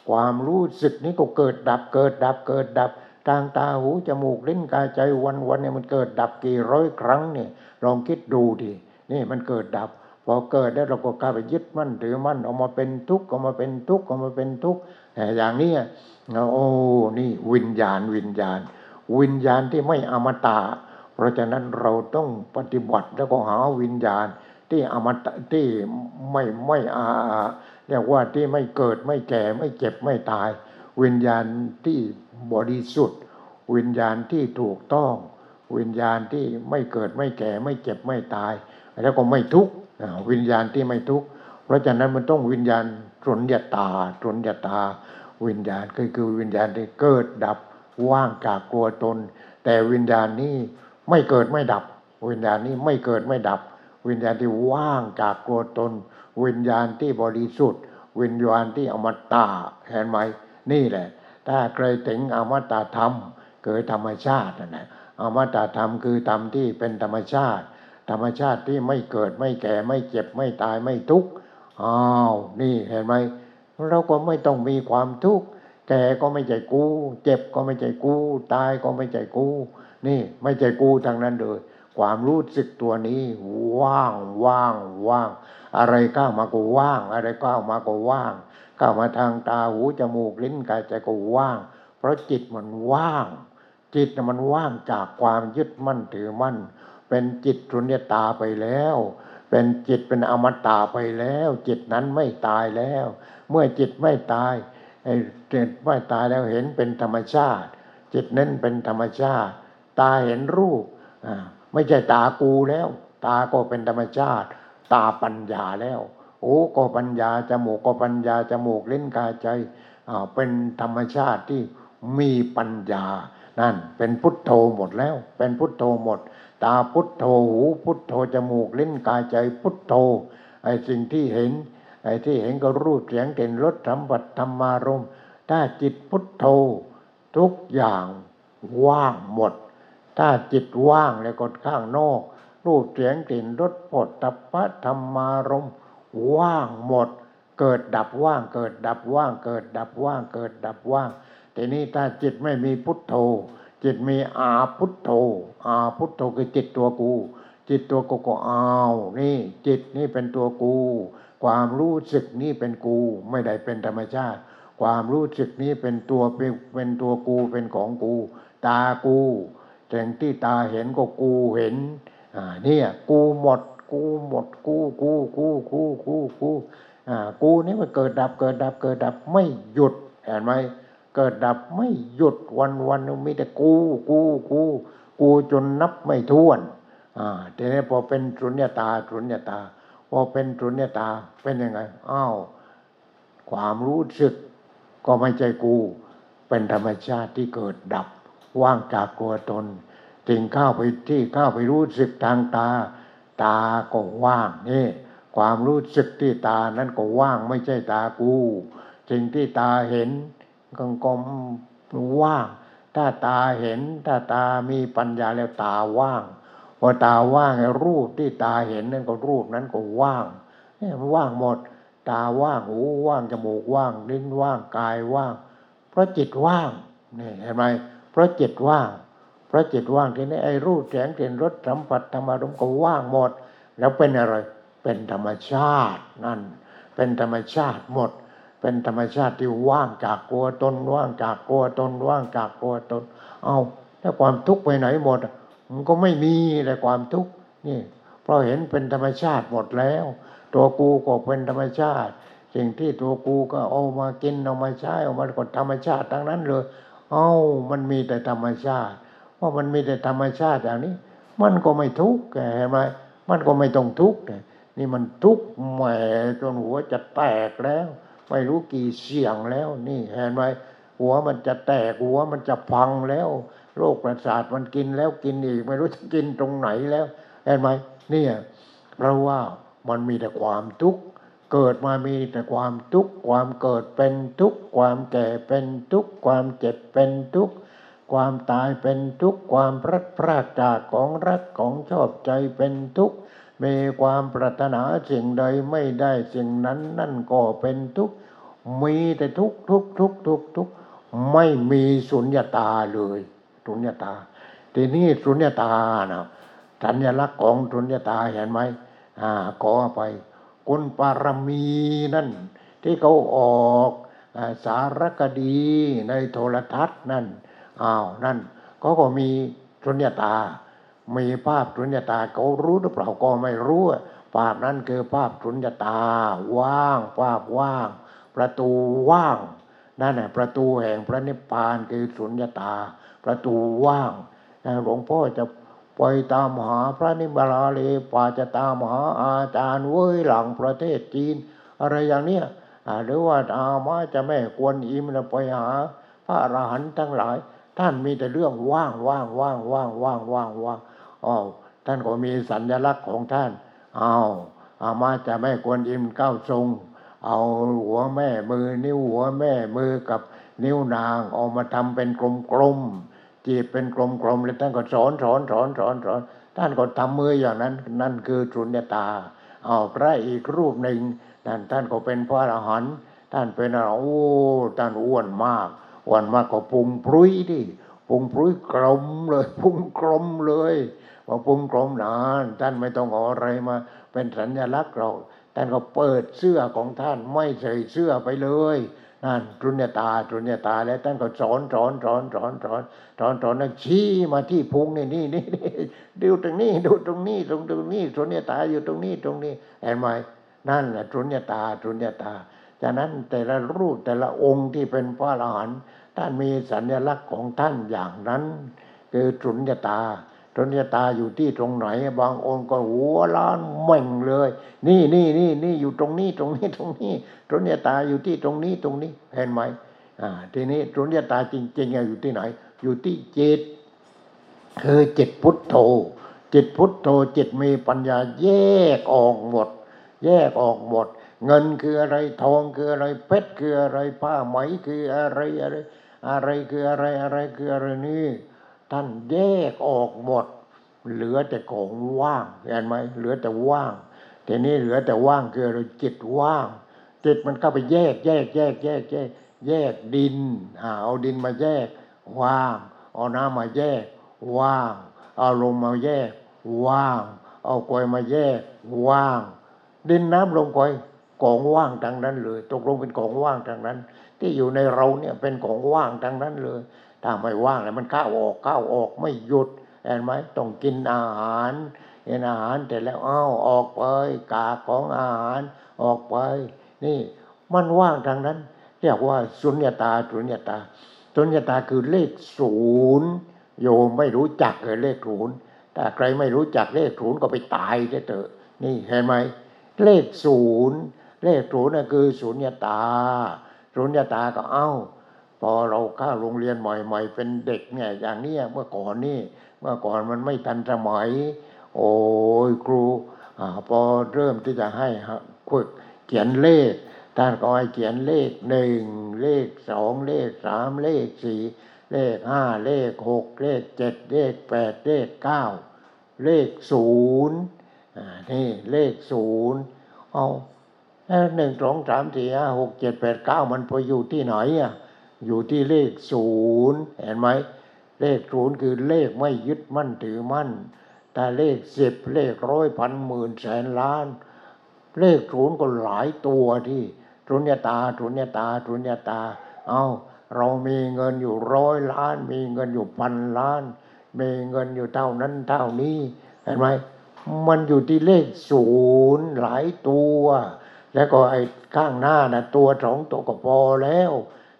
ความรู้สึกนี้ก็เกิดดับเกิดดับเกิดดับ ทางตาหูจมูกลิ้นกายใจวันวันเนี่ยมันเกิดดับกี่ร้อยครั้งเนี่ยลองคิดดูดินี่มันเกิดดับพอเกิดแล้วเราก็กลายไปยึดมั่นถือมั่นเอามาเป็นทุกข์เอามาเป็นทุกข์เอามาเป็นทุกข์แต่อย่างนี้โอ้นี่วิญญาณวิญญาณ วิญญาณที่ไม่อมตะเพราะฉะนั้นเราต้องปฏิบัติแล้วก็หาวิญญาณที่อมตะที่ไม่ไม่อาเรียกว่าที่ไม่เกิดไม่แก่ไม่เจ็บไม่ตาย วิญญาณที่บริสุทธิ์ วิญญาณที่ถูกต้อง วิญญาณที่ไม่เกิดไม่แก่ไม่เจ็บไม่ตาย แล้วก็ไม่ทุกข์วิญญาณที่ไม่ทุกข์เพราะฉะนั้นมันต้องวิญญาณสุญญตาสุญญตา วิญญาณคือคือวิญญาณที่เกิดดับว่างจากตัวตน แต่วิญญาณนี้ไม่เกิดไม่ดับ วิญญาณนี้ไม่เกิดไม่ดับ วิญญาณที่ว่างจากตัวตน วิญญาณที่บริสุทธิ์ วิญญาณที่อมตะเห็นไหม นี่แหละ ถ้าใครถึงอมตะธรรมคือธรรมชาตินั่นแหละอมตะธรรมคือธรรมที่เป็นธรรมชาติ ธรรมชาติที่ไม่เกิดไม่แก่ไม่เจ็บไม่ตายไม่ทุกข์อ้าวนี่เห็นไหมเราก็ไม่ต้องมีความทุกข์แก่ก็ไม่ใช่กู เจ็บก็ไม่ใช่กู ตายก็ไม่ใช่กู นี่ไม่ใช่กูทางนั้นเลยความรู้สึกตัวนี้ ว่างว่างว่าง อะไรก้าวมาก็ว่าง อะไรก้าวมาก็ว่าง ก้าวมาทางตาหูจมูกลิ้นกายใจก็ว่าง เพราะจิตมันว่าง จิตน่ะมันว่างจากความยึดมั่นถือมั่น เป็นจิตสุญญตาไปแล้ว เป็นจิตเป็นอมตะไปแล้ว จิตนั้นไม่ตายแล้ว เมื่อจิตไม่ตายไอ้จิตไม่ตายแล้วเห็นเป็นธรรมชาติ จิตนั้นเป็นธรรมชาติ ตาเห็นรูปอ่าไม่ใช่ตากูแล้ว ตาก็เป็นธรรมชาติ ตาปัญญาแล้ว โอ้ก็ปัญญาจมูกก็ปัญญาจมูกเลิ้นกายใจอ่าเป็นธรรมชาติที่มีปัญญา นั่น เป็นพุทโธหมดแล้ว เป็นพุทโธหมด ตาพุทโธหูพุทโธจมูกเลิ้นกายใจพุทโธไอ้สิ่งที่เห็นไอ้ที่เห็นก็รูปเสียงกลิ่นรสสัมผัสธรรมารมถ้าจิตพุทโธทุกอย่างว่างหมด ถ้าจิตว่างแล้วก็ข้างนอก รูปเสียงกลิ่นรสปดตัปะธรรมารมณ์ ว่างหมด เกิดดับว่าง เกิดดับว่าง เกิดดับว่าง เกิดดับว่าง ทีนี้ถ้าจิตไม่มีพุทโธ จิตมีอาพุทโธ อาพุทโธคือจิตตัวกู จิตตัวกูก็อาวนี่ จิตนี่เป็นตัวกู ความรู้สึกนี่เป็นกู ไม่ได้เป็นธรรมชาติ ความรู้สึกนี้เป็นตัวเป็นเป็นตัวกูเป็นของกู ตากูแต่งที่ตาเห็นก็กูเห็น อ่าเนี่ยกูหมด กูหมดกูกูกูกูกูกูอ่ากูนี่มันเกิดดับเกิดดับเกิดดับไม่หยุดเห็นไหมเกิดดับไม่หยุดวันวันมีแต่กูกูกูกูจนนับไม่ถ้วนอ่าทีนี้พอเป็นสุญญตาสุญญตาพอเป็นสุญญตาเป็นยังไงอ้าวความรู้สึกก็ไม่ใช่กู เป็นธรรมชาติที่เกิดดับว่างจากตัวตนถึงเข้าไปที่เข้าไปรู้สึกทางตา ตาก็ว่างนี่ ความรู้สึกที่ตานั้นก็ว่างไม่ใช่ตากูสิ่งที่ตาเห็นก็ก็ว่าง ถ้าตาเห็น ถ้าตามีปัญญาแล้วตาว่างพอตาว่างรูปที่ตาเห็นนั่นก็รูปนั้นก็ว่างเนี่ยมันว่างหมด ตาว่างหูว่างจมูกว่างลิ้นว่างกายว่าง เพราะจิตว่างนี่เห็นไหมเพราะจิตว่าง พราะจิตว่างทีนี้ไอ้รูปแสงเสียงรสสัมผัสธรรมารมณ์ก็ว่างหมด แล้วเป็นอะไร เป็นธรรมชาตินั่น เป็นธรรมชาติหมด เป็นธรรมชาติที่ว่างจากตัวตนว่างจากตัวตนว่างจากตัวตน เอาแล้วความทุกข์ไปไหนหมด มันก็ไม่มีเลยความทุกข์นี่เพราะเห็นเป็นธรรมชาติหมดแล้ว ตัวกูก็เป็นธรรมชาติสิ่งที่ตัวกูก็เอามากินเอามาใช้เอามาก็ธรรมชาติทั้งนั้นเลย เอ้ามันมีแต่ธรรมชาติ เพรามันมีแต่ธรรมชาติอย่างนี้ มันก็ไม่ทุกข์เห็นไหมมันก็ไม่ต้องทุกข์นี่มันทุกข์แหมจนหัวจะแตกแล้ว ไม่รู้กี่เสียงแล้ว นี่เห็นไหมหัวมันจะแตกหัวมันจะพังแล้วโรคประสาทมันกินแล้วกินอีก ไม่รู้จะกินตรงไหนแล้วเห็นไหมเนี่ยเพราะว่ามันมีแต่ความทุกข์เกิดมามีแต่ความทุกข์ความเกิดเป็นทุกข์ความแก่เป็นทุกข์ความเจ็บเป็นทุกข์ ความตายเป็นทุกข์ความพลัดพรากจากของรักของชอบใจเป็นทุกข์มีความปรารถนาสิ่งใดไม่ได้สิ่งนั้นนั่นก็เป็นทุกข์มีแต่ทุกข์ทุกข์ทุกข์ทุกข์ทุกข์ไม่มีสุญญตาเลยสุญญตา ทีนี้สุญญตานะสัญลักษณ์ของสุญญตาเห็นไหมอ่าขอไปคุณปารมีนั่น ที่เขาออกอสารคดีในโทรทัศน์นั่น อ้าวนั่นเขาก็มีสุญญตา มีภาพสุญญตาเขารู้หรือเปล่าก็ไม่รู้อะภาพนั้นคือภาพสุญญตา ว่าง ภาพว่าง ประตูว่าง นั่นแหละประตูแห่งพระนิพพานคือสุญญตา ประตูว่างหลวงพ่อจะไปตามหาพระนิบาลาเลป่าจะตามหาอาจารย์เว้ยหลังประเทศจีน อะไรอย่างเนี้ยหรือว่าอามาจะแม่กวนอิมนะไปหา พระอรหันต์ทั้งหลาย ท่านมีแต่เรื่องว่างว่างว่างว่างว่างว่างว่างอ้าวท่านก็มีสัญลักษณ์ของท่านอ้าวอามาจะแม่กวนอิมเก้าทรง เอาหัวแม่มือ นิ้วหัวแม่มือกับนิ้วนางเอามาทำเป็นกลมๆจีบเป็นกลมๆแล้วท่านก็สอนสอนสอนสอนสอนท่านก็ทำมืออย่างนั้น นั่นคือสุญญตาเอาพระอีกรูปหนึ่งนั่นท่านก็เป็นพระอรหันต์ท่านเป็นอะไรโอ้ท่านอ้วนมาก วันมากก็พุงพรุยดิพุงพรุยกลมเลยพุงกลมเลยพอพุงกลมนานท่านไม่ต้องเออะไรมา เป็นสัญลักษณ์เราท่านก็เปิดเสื้อของท่านไม่ใส่เสื้อไปเลยนั่นจุญญตาจุญญตาแล้วท่านก็สอนสอนสอนสอนสอนสอนสอนแล้วชี้มาที่พุงนี่นี่นี่ดูตรงนี้ดูตรงนี้ตรงตรงนี้จุญญตาอยู่ตรงนี้ตรงนี้เห็นไหมนั่นแหละจุญญตาจุญญตาจากนั้นแต่ละรูปแต่ละองค์ที่เป็นพระอรหันต์ ท่านมีสัญลักษณ์ของท่านอย่างนั้น คือจุญญตาสุญญตาอยู่ที่ตรงไหน บางองค์ก็หัวล้านเม่งเลย นี่นี่นี่นี่อยู่ตรงนี้ตรงนี้ตรงนี้สุญญตาอยู่ที่ตรงนี้ตรงนี้เห็นไหมอ่าทีนี้สุญญตาจริง ๆ อยู่ที่ไหน อยู่ที่จิตคือจิตพุทโธจิตพุทโธจิตมีปัญญาแยกออกหมด แยกออกหมด เงินคืออะไรทองคืออะไรเพชรคืออะไรผ้าไหมคืออะไรอะไร อะไรคืออะไรอะไรคืออะไรนี่ท่านแยกออกหมด เหลือแต่ของว่างเห็นไหมเหลือแต่ว่างทีนี้เหลือแต่ว่างคืออะไรจิตว่าง จิตมันเข้าไปแยก แยก แยก แยก แยก แยกดินเอาดินมาแยก ว่าง เอาน้ำมาแยก ว่าง เอาลมมาแยก ว่าง เอากลวยมาแยก ว่าง ดินน้ำลมกลวยของว่างทางนั้นเลย ตกลงเป็นของว่างทางนั้น ที่อยู่ในเราเนี่ยเป็นของว่างทางนั้นเลย ถ้าไม่ว่างแล้วมันเข้าวออกเข้าวออกไม่หยุดเห็นไหมต้องกินอาหารกินอาหารแต่แล้วอ้าวออกไปกากของอาหารออกไป นี่มันว่างทางนั้น เรียกว่าสุญญตาสุญญตาสุญญตาคือเลขศูนย์โยมไม่รู้จักเลยเลขศูนย์ถ้าใครไม่รู้จักเลขศูนย์ก็ไปตายเถอะ นี่เห็นไหมเลขศูนย์เลขศูนย์น่ะคือสุญญตา สุญญตาก็เอ้า พอเราเข้าโรงเรียนใหม่ๆเป็นเด็กเนี่ยอย่างนี้เมื่อก่อนนี่ เมื่อก่อนมันไม่ทันสมัย โอ้ยครูอพอเริ่มที่จะให้ฝึกเขียนเลขท่านก็ให้เขียนเลขหนึ่งเลขสองเลขสามเลขสี่เลขห้าเลขหกเลขเจ็ดเลขแปดเลขเก้าเลขศูนย์นี่เลขศูนย์เอาแล้ว หนึ่งสองสามสี่ห้าหกเจ็ดแปดเก้ามันไปอยู่ที่ไหนอะอยู่ที่เลขศูนย์เห็นไหมเลขศูนย์คือเลขไม่ยึดมั่นถือมั่น แต่เลขสิบเลขร้อยพันหมื่นแสนล้าน เลขศูนย์ก็หลายตัวที่สุญญตาสุญญตาสุญญตา เอาเรามีเงินอยู่ร้อยล้าน มีเงินอยู่พันล้าน มีเงินอยู่เท่านั้นเท่านี้ เห็นไหมมันอยู่ที่เลขศูนย์หลายตัว แล้วก็ไอ้ข้างหน้านะตัวสองตัวก็พอแล้ว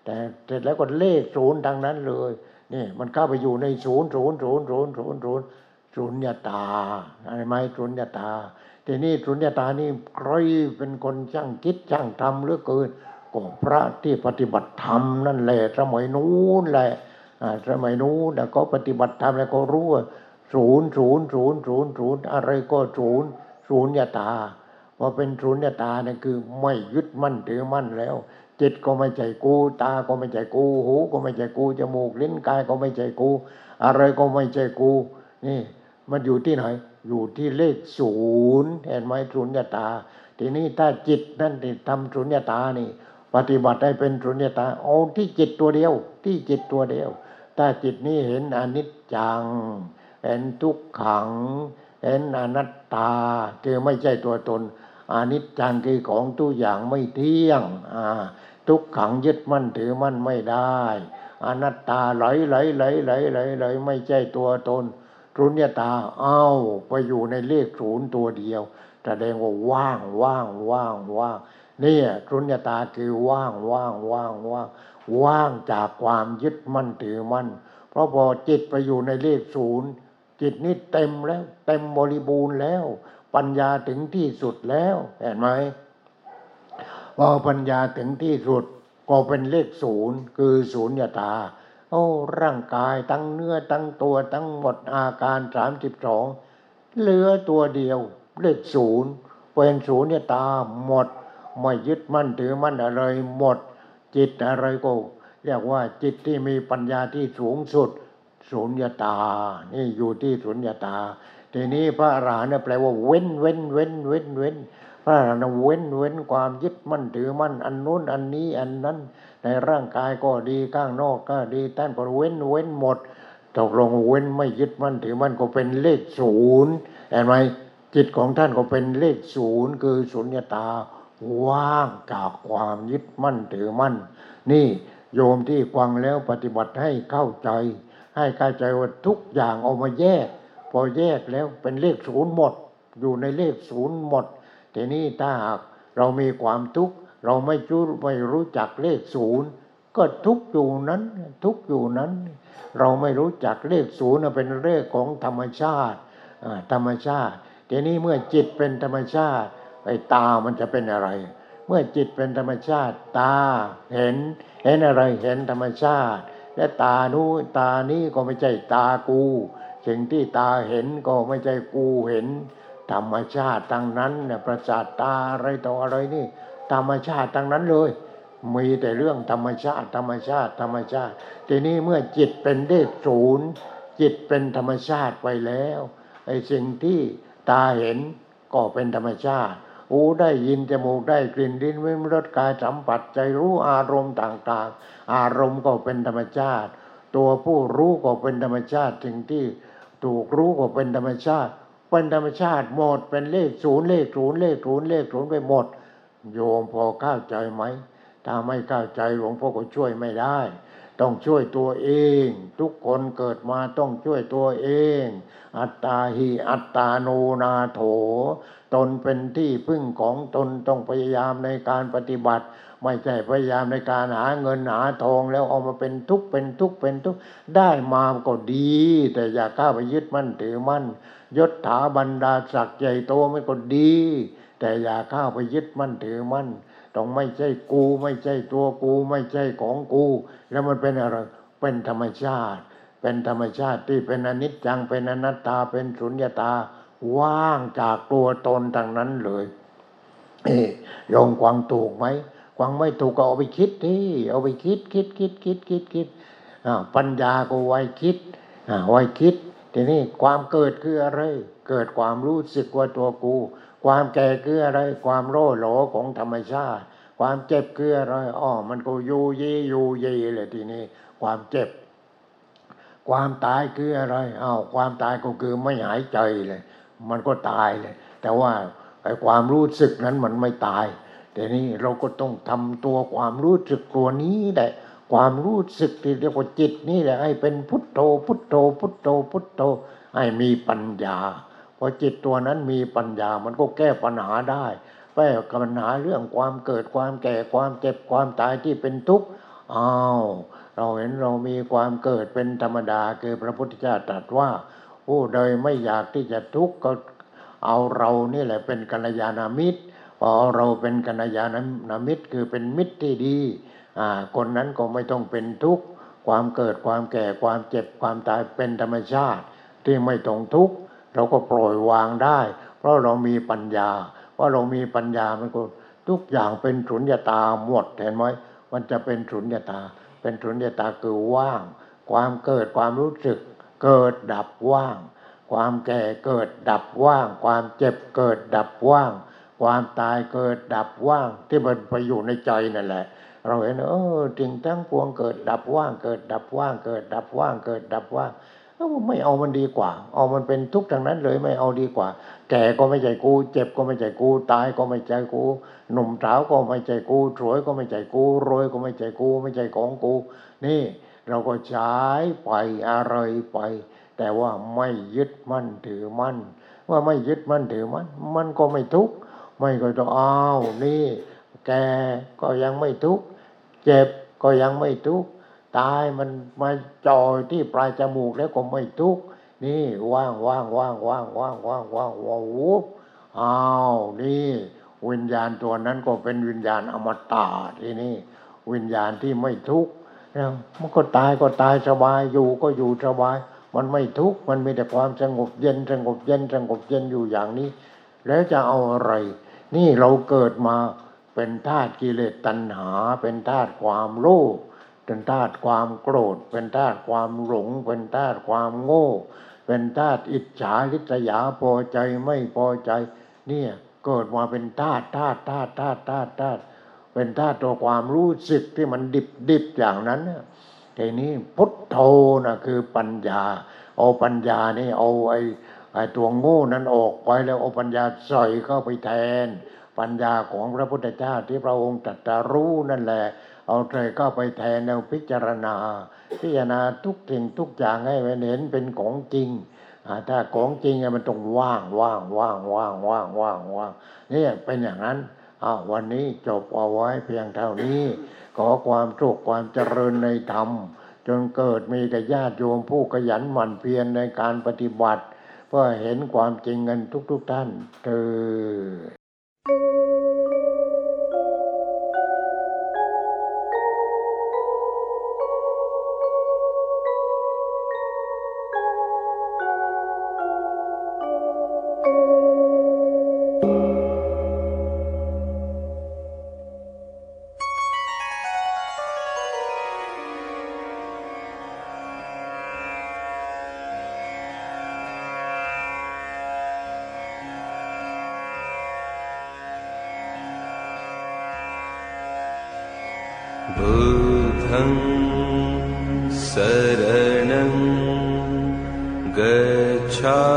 แต่เสร็จแล้วก็เลขศูนย์ทางนั้นเลยนี่มันเข้าไปอยู่ในศูนย์ศูนย์ศูนย์ศูนย์ศูนย์ศูนย์ศูนยตาอะไรไหมศูนยตาทีนี้ศูนยตานี่ใครเป็นคนช่างคิดช่างทำเหลือเกินก็พระที่ปฏิบัติธรรมนั่นแหละสมัยนู้นแหละสมัยนู้นแล้วก็ปฏิบัติธรรมแล้วก็รู้ว่าศูนย์ศูนย์ศูนย์ศูนย์ศูนย์อะไรก็ศูนย์ศูนยตา พอเป็นศูนยตาเนี่ยคือไม่ยึดมั่นถือมั่นแล้ว จิตก็ไม่ใช่กู ตาก็ไม่ใช่กู หูก็ไม่ใช่กู จมูกลิ้นกายก็ไม่ใช่กู อะไรก็ไม่ใช่กู นี่มันอยู่ที่ไหน อยู่ที่เลขศูนย์เห็นไหมศูนย์ตา ทีนี้ถ้าจิตนั่นที่ทำศูนย์ตานี่ ปฏิบัติให้เป็นศูนย์ตาเอาที่จิตตัวเดียว ที่จิตตัวเดียว ถ้าจิตนี้เห็นอนิจจัง เห็นทุกขัง เห็นอนัตตาคือไม่ใช่ตัวตน อนิจจังคือของทุกอย่างไม่เที่ยงทุกขังยึดมั่นถือมั่นไม่ได้อนัตตาไหลไหลไหลไหลไหลไหลไม่ใช่ตัวตนรุนยตาเอ้าไปอยู่ในเลขศูนย์ตัวเดียวแสดงว่าว่างว่างว่างว่างนี่รุนยตาคือว่างว่างว่างว่างว่างจากความยึดมั่นถือมั่นเพราะพอจิตไปอยู่ในเลขศูนย์จิตนี้เต็มแล้ว เต็มบริบูรณ์แล้ว ปัญญาถึงที่สุดแล้วเห็นไหมพอปัญญาถึงที่สุดก็เป็นเลขศูนย์คือศูนย์ตา โอ้ร่างกายทั้งเนื้อทั้งตัวทั้งหมดอาการสามสิบสองเหลือตัวเดียวเลขศูนย์เป็นศูนย์ตาหมด ไม่ยึดมั่นถือมั่นอะไรหมด จิตอะไรก็เรียกว่าจิตที่มีปัญญาที่สูงสุด ศูนย์ตา นี่อยู่ที่ศูนย์ตา ทีนี้พระอรหันต์เนี่ยแปลว่าเว้นเว้นเว้นเว้นเว้นพระอรหันต์เว้นเว้นความยึดมั่นถือมั่นอันนู้นอันนี้อันนั้น ในร่างกายก็ดีข้างนอกก็ดีท่านก็เว้นเว้นหมดตกลงเว้นไม่ยึดมั่นถือมั่นก็เป็นเลขศูนย์เห็นไหมจิตของท่านก็เป็นเลขศูนย์คือสุญญตาว่างจากความยึดมั่นถือมั่น นี่โยมที่ฟังแล้วปฏิบัติให้เข้าใจ ให้เข้าใจว่าทุกอย่างเอามาแยก พอแยกแล้วเป็นเลขศูนย์หมด อยู่ในเลขศูนย์หมด ทีนี้ถ้าหากเรามีความทุกข์เราไม่รู้ไม่รู้จักเลขศูนย์ก็ทุกอยู่นั้นทุกอยู่นั้น เราไม่รู้จักเลขศูนย์เป็นเลขของธรรมชาติธรรมชาติทีนี้เมื่อจิตเป็นธรรมชาติไอ้ตามันจะเป็นอะไร เมื่อจิตเป็นธรรมชาติ ตาเห็น เห็นอะไรเห็นธรรมชาติ และตานู้ตานี้ก็ไม่ใช่ตากู สิ่งที่ตาเห็นก็ไม่ใช่กูเห็น ธรรมชาติทั้งนั้นเนี่ยประสาทตาอะไรต่ออะไรนี่ ธรรมชาติทั้งนั้นเลย มีแต่เรื่องธรรมชาติ ธรรมชาติ ธรรมชาติ ทีนี้เมื่อจิตเป็นเลขศูนย์จิตเป็นธรรมชาติไปแล้วไอ้สิ่งที่ตาเห็นก็เป็นธรรมชาติ หูได้ยินจมูกได้กลิ่นลิ้นว้นรสกายสัมผัสใจรู้อารมณ์ต่างๆ อารมณ์ก็เป็นธรรมชาติ ตัวผู้รู้ก็เป็นธรรมชาติสิ่งที่ ถูกรู้ก็เป็นธรรมชาติ เป็นธรรมชาติหมดเป็นเลขศูนย์เลขศูนย์เลขศูนย์เลขศูนย์ไปหมด โยมพอเข้าใจไหมถ้าไม่เข้าใจหลวงพ่อก็ช่วยไม่ได้ ต้องช่วยตัวเอง ทุกคนเกิดมาต้องช่วยตัวเอง อัตตาหิอัตตาโนนาโถ ตนเป็นที่พึ่งของตนต้องพยายามในการปฏิบัติ ไม่ใช่พยายามในการหาเงินหาทองแล้วเอามาเป็นทุกข์เป็นทุกข์เป็นทุกข์ได้มาก็ดี แต่อย่าข้าไปยึดมั่นถือมั่นยศถาบรรดาศักดิ์ใหญ่โตมันก็ดี แต่อย่าข้าไปยึดมั่นถือมั่นต้องไม่ใช่กูไม่ใช่ตัวกูไม่ใช่ของกู แล้วมันเป็นอะไรเป็นธรรมชาติ เป็นธรรมชาติที่เป็นอนิจจังเป็นอนัตตาเป็นสุญญตาว่างจากตัวตนทางนั้นเลยเอ้ยอมกวางถูกไหม วางไม่ถูกก็เอาไปคิดที่เอาไปคิดคิดคิดคิดคิดคิดปัญญาก็ไว้คิดไว้คิดทีนี้ความเกิดคืออะไร เกิดความรู้สึกว่าตัวกู ความแก่คืออะไร ความโร่หลของธรรมชาติ ความเจ็บคืออะไรอ๋อมันก็ยูยียูยีเลยทีนี้ความเจ็บ ความตายคืออะไรอ้าวความตายก็คือไม่หายใจเลย มันก็ตายเลย แต่ว่าไอ้ความรู้สึกนั้นมันไม่ตาย แต่นี่เราก็ต้องทำตัวความรู้สึกตัวนี้แหละ ความรู้สึกที่เรียกว่าจิตนี่แหละให้เป็นพุทโธ พุทโธ พุทโธ พุทโธให้มีปัญญาพอจิตตัวนั้นมีปัญญามันก็แก้ปัญหาได้แก้ปัญหาเรื่องความเกิดความแก่ความเจ็บความตายที่เป็นทุกข์อ้าวเราเห็นเรามีความเกิดเป็นธรรมดาคือพระพุทธเจ้าตรัสว่า ผู้ใดไม่อยากที่จะทุกข์ก็เอาเรานี่แหละเป็นกัลยาณมิตร พอเราเป็นกัลยาณมิตรคือเป็นมิตรที่ดีคนนั้นก็ไม่ต้องเป็นทุกข์ความเกิดความแก่ความเจ็บความตายเป็นธรรมชาติ ที่ไม่ต้องทุกข์เราก็ปล่อยวางได้ เพราะเรามีปัญญาเพราะเรามีปัญญามันก็ทุกอย่างเป็นสุญญตาหมดเห็นไหมมันจะเป็นสุญญตา เป็นสุญญตาคือว่าง ความเกิดความรู้สึก เกิดดับว่าง ความแก่เกิดดับว่าง ความเจ็บเกิดดับว่าง ความตายเกิดดับว่างที่มันไปอยู่ในใจนั่นแหละ เราเห็นเออจริงทั้งปวงเกิดดับว่าง เกิดดับว่าง เกิดดับว่าง เกิดดับว่างเอ้าไม่เอามันดีกว่า เอามันเป็นทุกข์ทางนั้นเลยไม่เอาดีกว่า แก่ก็ไม่ใช่กู เจ็บก็ไม่ใช่กู ตายก็ไม่ใช่กู หนุ่มสาวก็ไม่ใช่กูสวยก็ไม่ใช่กู รวยก็ไม่ใช่กู ไม่ใช่ของกู นี่เราก็ใช้ไปอะไรไป แต่ว่าไม่ยึดมั่นถือมั่น ว่าไม่ยึดมั่นถือมั่น มันก็ไม่ทุกข์ ไม่ก็ต้องอ้าวนี่ แกก็ยังไม่ทุกข์เจ็บก็ยังไม่ทุกข์ตายมันมาจอยที่ปลายจมูกแล้วก็ไม่ทุกข์นี่ว่างว่างว่างว่างว่างว่างว่างว่างวุบอ้าวนี่วิญญาณตัวนั้นก็เป็นวิญญาณอมตะที่นี่ วิญญาณที่ไม่ทุกข์นะมันก็ตายก็ตายสบายอยู่ก็อยู่สบาย มันไม่ทุกข์มันมีแต่ความสงบเย็นสงบเย็นสงบเย็นอยู่อย่างนี้ แล้วจะเอาอะไร นี่เราเกิดมาเป็นธาตุกิเลสตัณหา เป็นธาตุความโลภเป็นธาตุความโกรธ เป็นธาตุความหลง เป็นธาตุความโง่ เป็นธาตุอิจฉาลิษยาพอใจไม่พอใจ เนี่ยเกิดมาเป็นธาตุธาตุธาตุธาตุธาตุธาตุเป็นธาตุตัวความรู้สึกที่มันดิบดิบอย่างนั้นเนี่ยทีนี้พุทโธนะคือปัญญา เอาปัญญานี่เอาไอ้ ไอ้ตัวโง่นั้นออกไปแล้วเอาปัญญาใส่เข้าไปแทน ปัญญาของพระพุทธเจ้าที่พระองค์ตรัสรู้นั่นแหละ เอาใจเข้าไปแทนแนวพิจารณา พิจารณาทุกสิ่งทุกอย่างให้มันเห็นเป็นของจริงถ้าของจริงมันต้องว่างว่างว่างว่างว่างว่างว่างนี่เป็นอย่างนั้นอาวันนี้จบเอาไว้เพียงเท่านี้ ขอความสุขความเจริญในธรรม จนเกิดมีกับญาติโยมผู้ขยันหมั่นเพียรในการปฏิบัติ เพื่อเห็นความจริงกันทุกๆท่านเธอ बुद्धं शरणं गच्छामि